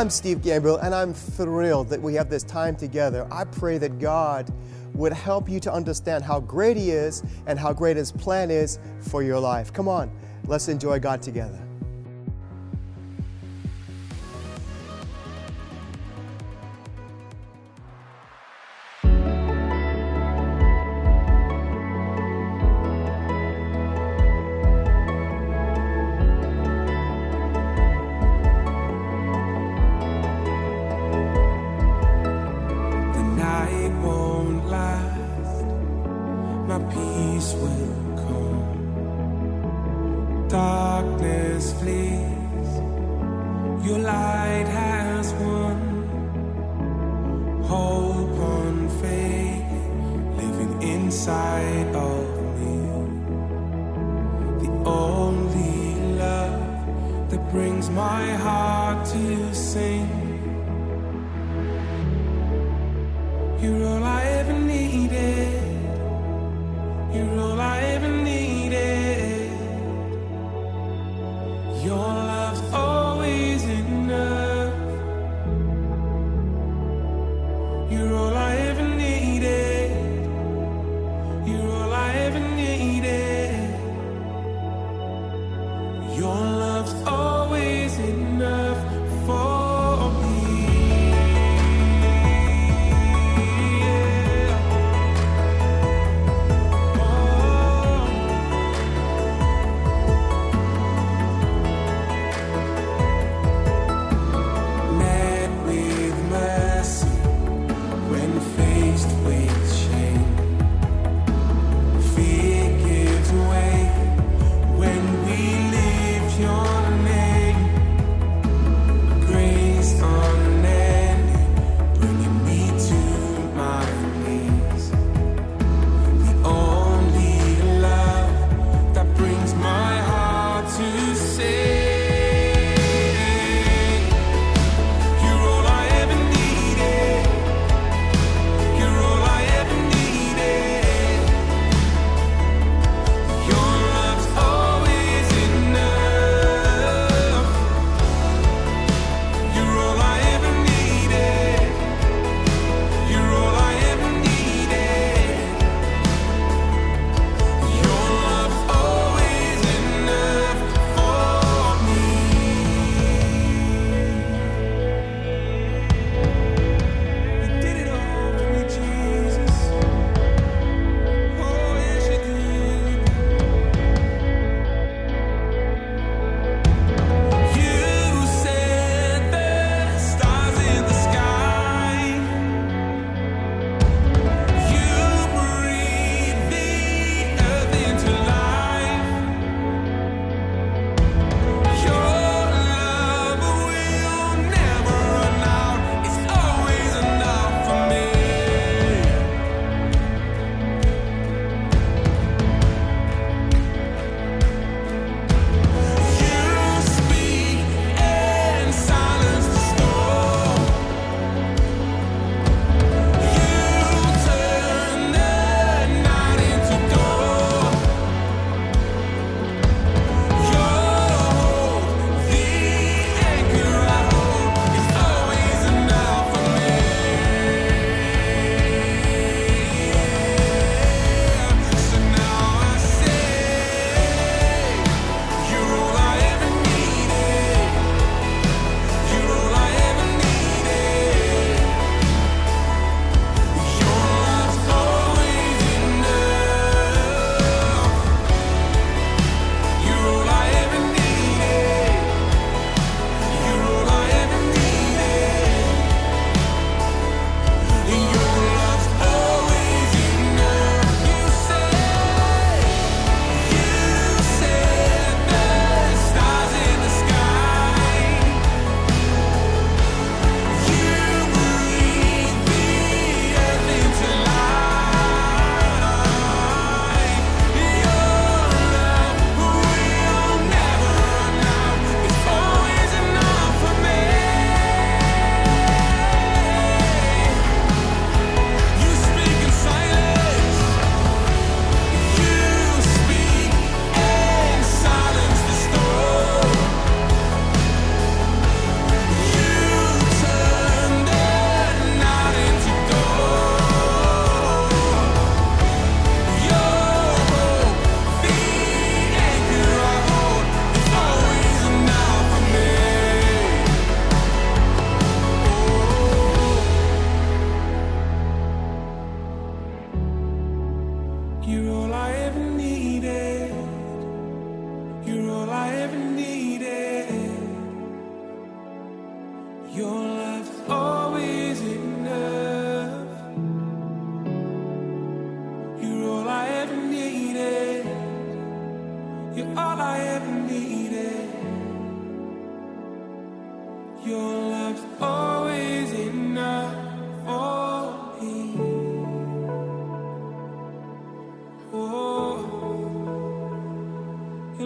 I'm Steve Gambill, and I'm thrilled that we have this time together. I pray that God would help you to understand how great He is and how great His plan is for your life. Come on, let's enjoy God together. My peace will come. Darkness flees, your light has won. Hope on faith, living inside of me. The only love that brings my heart You're all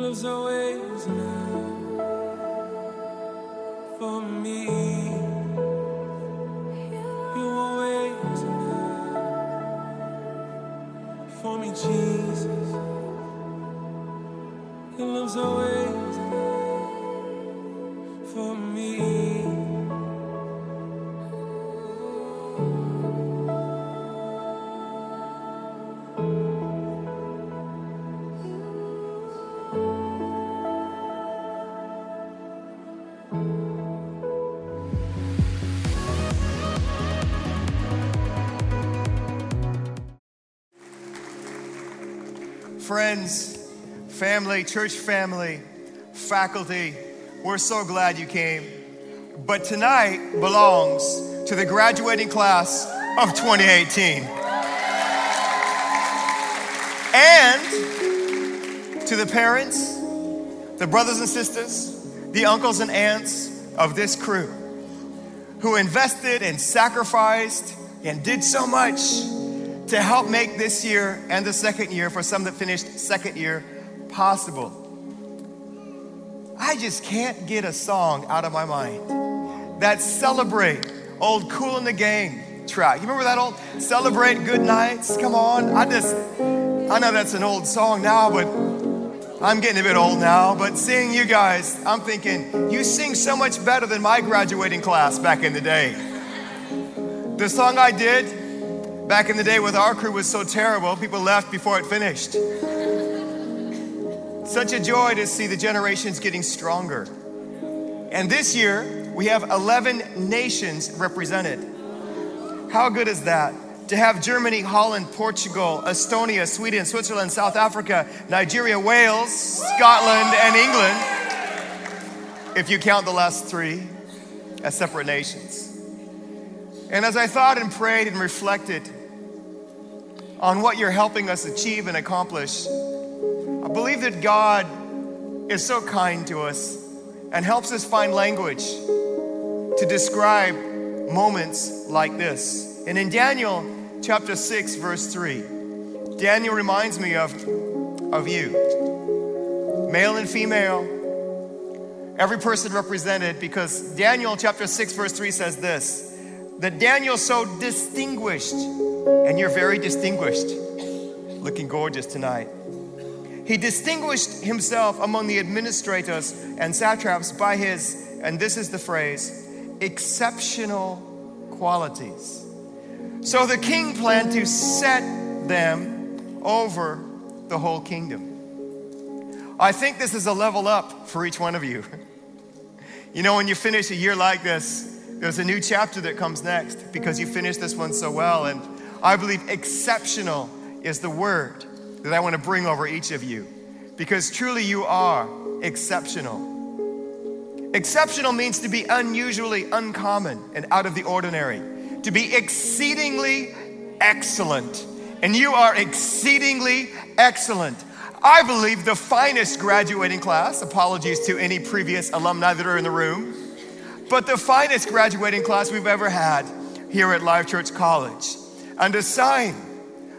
love's always enough for me. You're always enough for me, Jesus. Your love's always Friends, family, church family, faculty, we're so glad you came. But tonight belongs to the graduating class of 2018. And to the parents, the brothers and sisters, the uncles and aunts of this crew who invested and sacrificed and did so much to help make this year and the second year for some that finished second year possible. I just can't get a song out of my mind that celebrate old Kool & the Gang track. You remember that old celebrate good nights? Come on. I just I know that's an old song now, but I'm getting a bit old now, but seeing you guys, I'm thinking, you sing so much better than my graduating class back in the day. The song I did back in the day with our crew was so terrible, people left before it finished. Such a joy to see the generations getting stronger. And this year, we have 11 nations represented. How good is that? To have Germany, Holland, Portugal, Estonia, Sweden, Switzerland, South Africa, Nigeria, Wales, Scotland, and England, if you count the last three as separate nations. And as I thought and prayed and reflected on what you're helping us achieve and accomplish, I believe that God is so kind to us and helps us find language to describe moments like this. And in Daniel chapter 6, verse 3, Daniel reminds me of, of you, male and female, every person represented, because Daniel chapter 6, verse 3 says this that Daniel so distinguished, and you're very distinguished, looking gorgeous tonight. He distinguished himself among the administrators and satraps by his, and this is the phrase, exceptional qualities. So the king planned to set them over the whole kingdom. I think this is a level up for each one of you. You know, when you finish a year like this, there's a new chapter that comes next because you finished this one so well. And I believe exceptional is the word that I want to bring over each of you because truly you are exceptional. Exceptional means to be unusually uncommon and out of the ordinary, to be exceedingly excellent. And you are exceedingly excellent. I believe the finest graduating class, apologies to any previous alumni that are in the room, but the finest graduating class we've ever had here at Life Church College. And a sign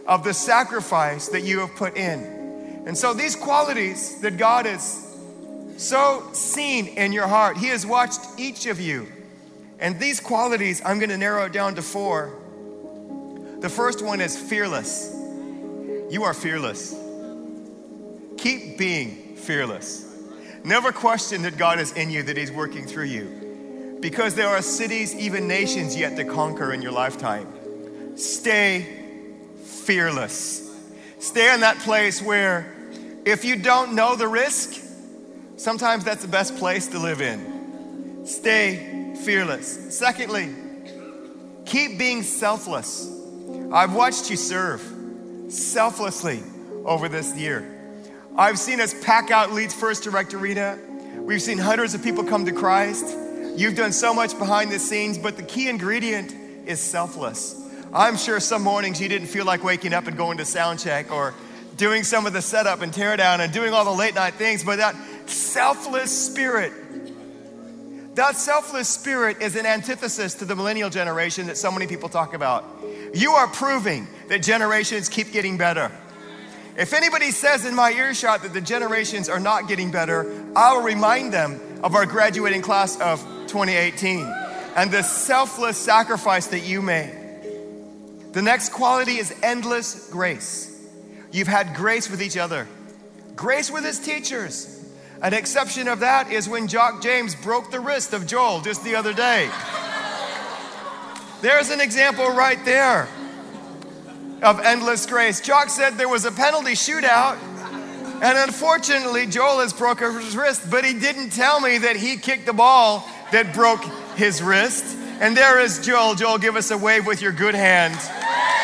of the sacrifice that you have put in. And so, these qualities that God has so seen in your heart, He has watched each of you. And these qualities, I'm going to narrow it down to four. The first one is fearless. You are fearless. Keep being fearless. Never question that God is in you, that He's working through you. Because there are cities, even nations, yet to conquer in your lifetime. Stay fearless. Stay in that place where if you don't know the risk, sometimes that's the best place to live in. Stay fearless. Secondly, keep being selfless. I've watched you serve selflessly over this year. I've seen us pack out Leeds First Direct Arena. We've seen hundreds of people come to Christ. You've done so much behind the scenes, but the key ingredient is selfless. I'm sure some mornings you didn't feel like waking up and going to sound check or doing some of the setup and tear down and doing all the late night things, but that selfless spirit, that selfless spirit is an antithesis to the millennial generation that so many people talk about. You are proving that generations keep getting better. If anybody says in my earshot that the generations are not getting better, I'll remind them of our graduating class of 2018 and the selfless sacrifice that you made. The next quality is endless grace. You've had grace with each other, grace with his teachers. An exception of that is when Jock James broke the wrist of Joel just the other day. There's an example right there of endless grace. Jock said there was a penalty shootout, and unfortunately, Joel has broken his wrist, but he didn't tell me that he kicked the ball that broke his wrist. And there is Joel. Joel, give us a wave with your good hand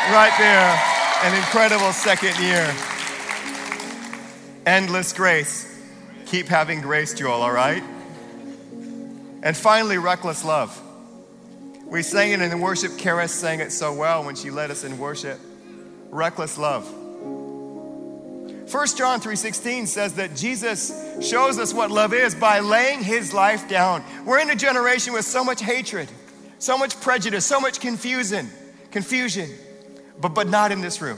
right there. An incredible second year. Endless grace. Keep having grace, Joel, all right? And finally, reckless love. We sang it in worship. Karis sang it so well when she led us in worship. Reckless love. 1 John 3:16 says that Jesus shows us what love is by laying his life down. We're in a generation with so much hatred, so much prejudice, so much confusion, confusion. But but not in this room.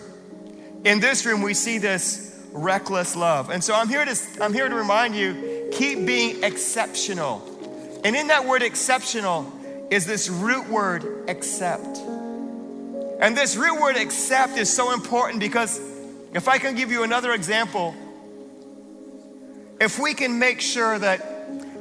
In this room we see this reckless love. And so I'm here to I'm here to remind you keep being exceptional. And in that word exceptional is this root word accept. And this root word accept is so important because if I can give you another example, if we can make sure that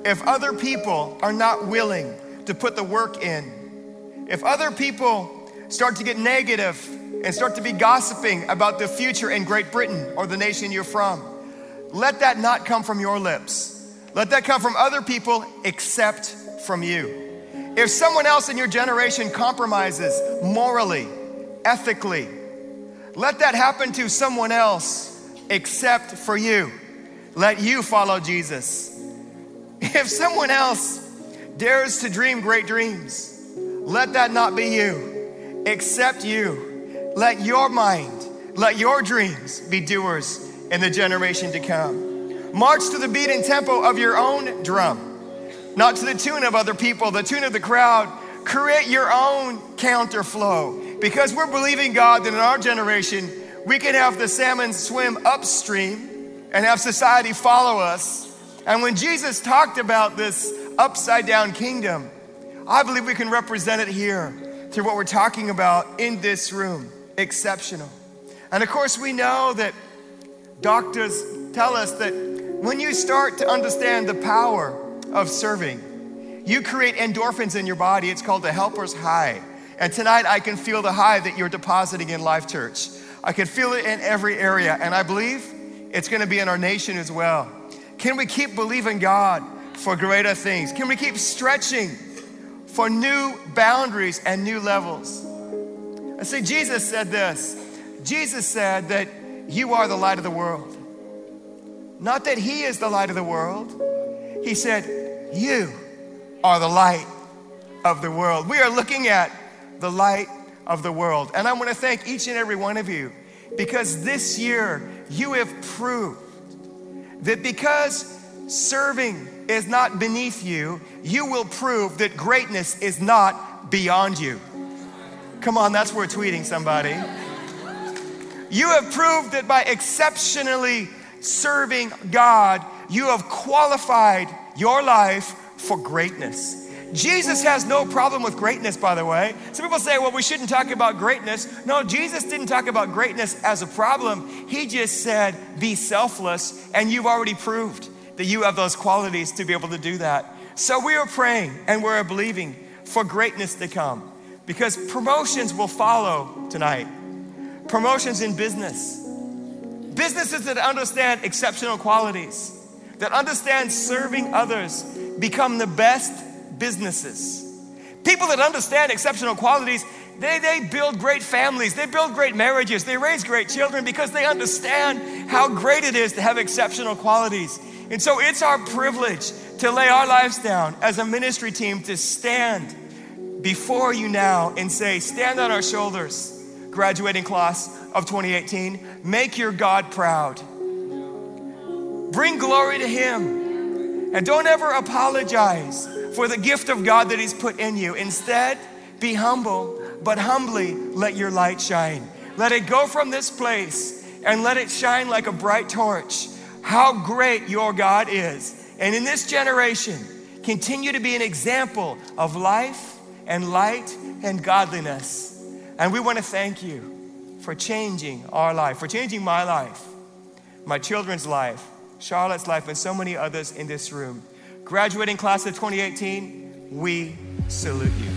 if other people are not willing to put the work in, if other people start to get negative and start to be gossiping about the future in Great Britain or the nation you're from, let that not come from your lips. Let that come from other people except from you. If someone else in your generation compromises morally, ethically, let that happen to someone else except for you. Let you follow Jesus. If someone else dares to dream great dreams, let that not be you, except you. Let your mind, let your dreams be doers in the generation to come. March to the beat and tempo of your own drum, not to the tune of other people, the tune of the crowd. Create your own counter flow because we're believing God that in our generation, we can have the salmon swim upstream and have society follow us. And when Jesus talked about this upside down kingdom, I believe we can represent it here through what we're talking about in this room. Exceptional. And of course, we know that doctors tell us that when you start to understand the power of serving, you create endorphins in your body. It's called the helper's high. And tonight I can feel the high that you're depositing in Life Church. I can feel it in every area. And I believe it's going to be in our nation as well. Can we keep believing God for greater things? Can we keep stretching for new boundaries and new levels? I see, Jesus said this Jesus said that you are the light of the world. Not that He is the light of the world, He said, You are the light of the world. We are looking at the light of the world. And I want to thank each and every one of you because this year you have proved that because serving is not beneath you, you will prove that greatness is not beyond you. Come on, that's worth tweeting somebody. You have proved that by exceptionally serving God, you have qualified your life for greatness. Jesus has no problem with greatness, by the way. Some people say, well, we shouldn't talk about greatness. No, Jesus didn't talk about greatness as a problem. He just said, be selfless, and you've already proved that you have those qualities to be able to do that. So we are praying and we're believing for greatness to come because promotions will follow tonight. Promotions in business. Businesses that understand exceptional qualities, that understand serving others, become the best businesses. People that understand exceptional qualities, they, they build great families, they build great marriages, they raise great children because they understand how great it is to have exceptional qualities. And so it's our privilege to lay our lives down as a ministry team to stand before you now and say, Stand on our shoulders, graduating class of 2018. Make your God proud. Bring glory to Him. And don't ever apologize for the gift of God that He's put in you. Instead, be humble, but humbly let your light shine. Let it go from this place and let it shine like a bright torch. How great your God is. And in this generation, continue to be an example of life and light and godliness. And we want to thank you for changing our life, for changing my life, my children's life, Charlotte's life, and so many others in this room. Graduating class of 2018, we salute you.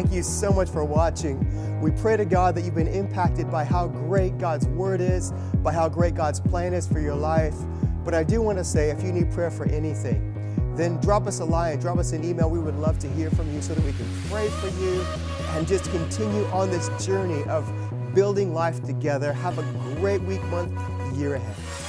Thank you so much for watching. We pray to God that you've been impacted by how great God's Word is, by how great God's plan is for your life. But I do want to say if you need prayer for anything, then drop us a line, drop us an email. We would love to hear from you so that we can pray for you and just continue on this journey of building life together. Have a great week, month, year ahead.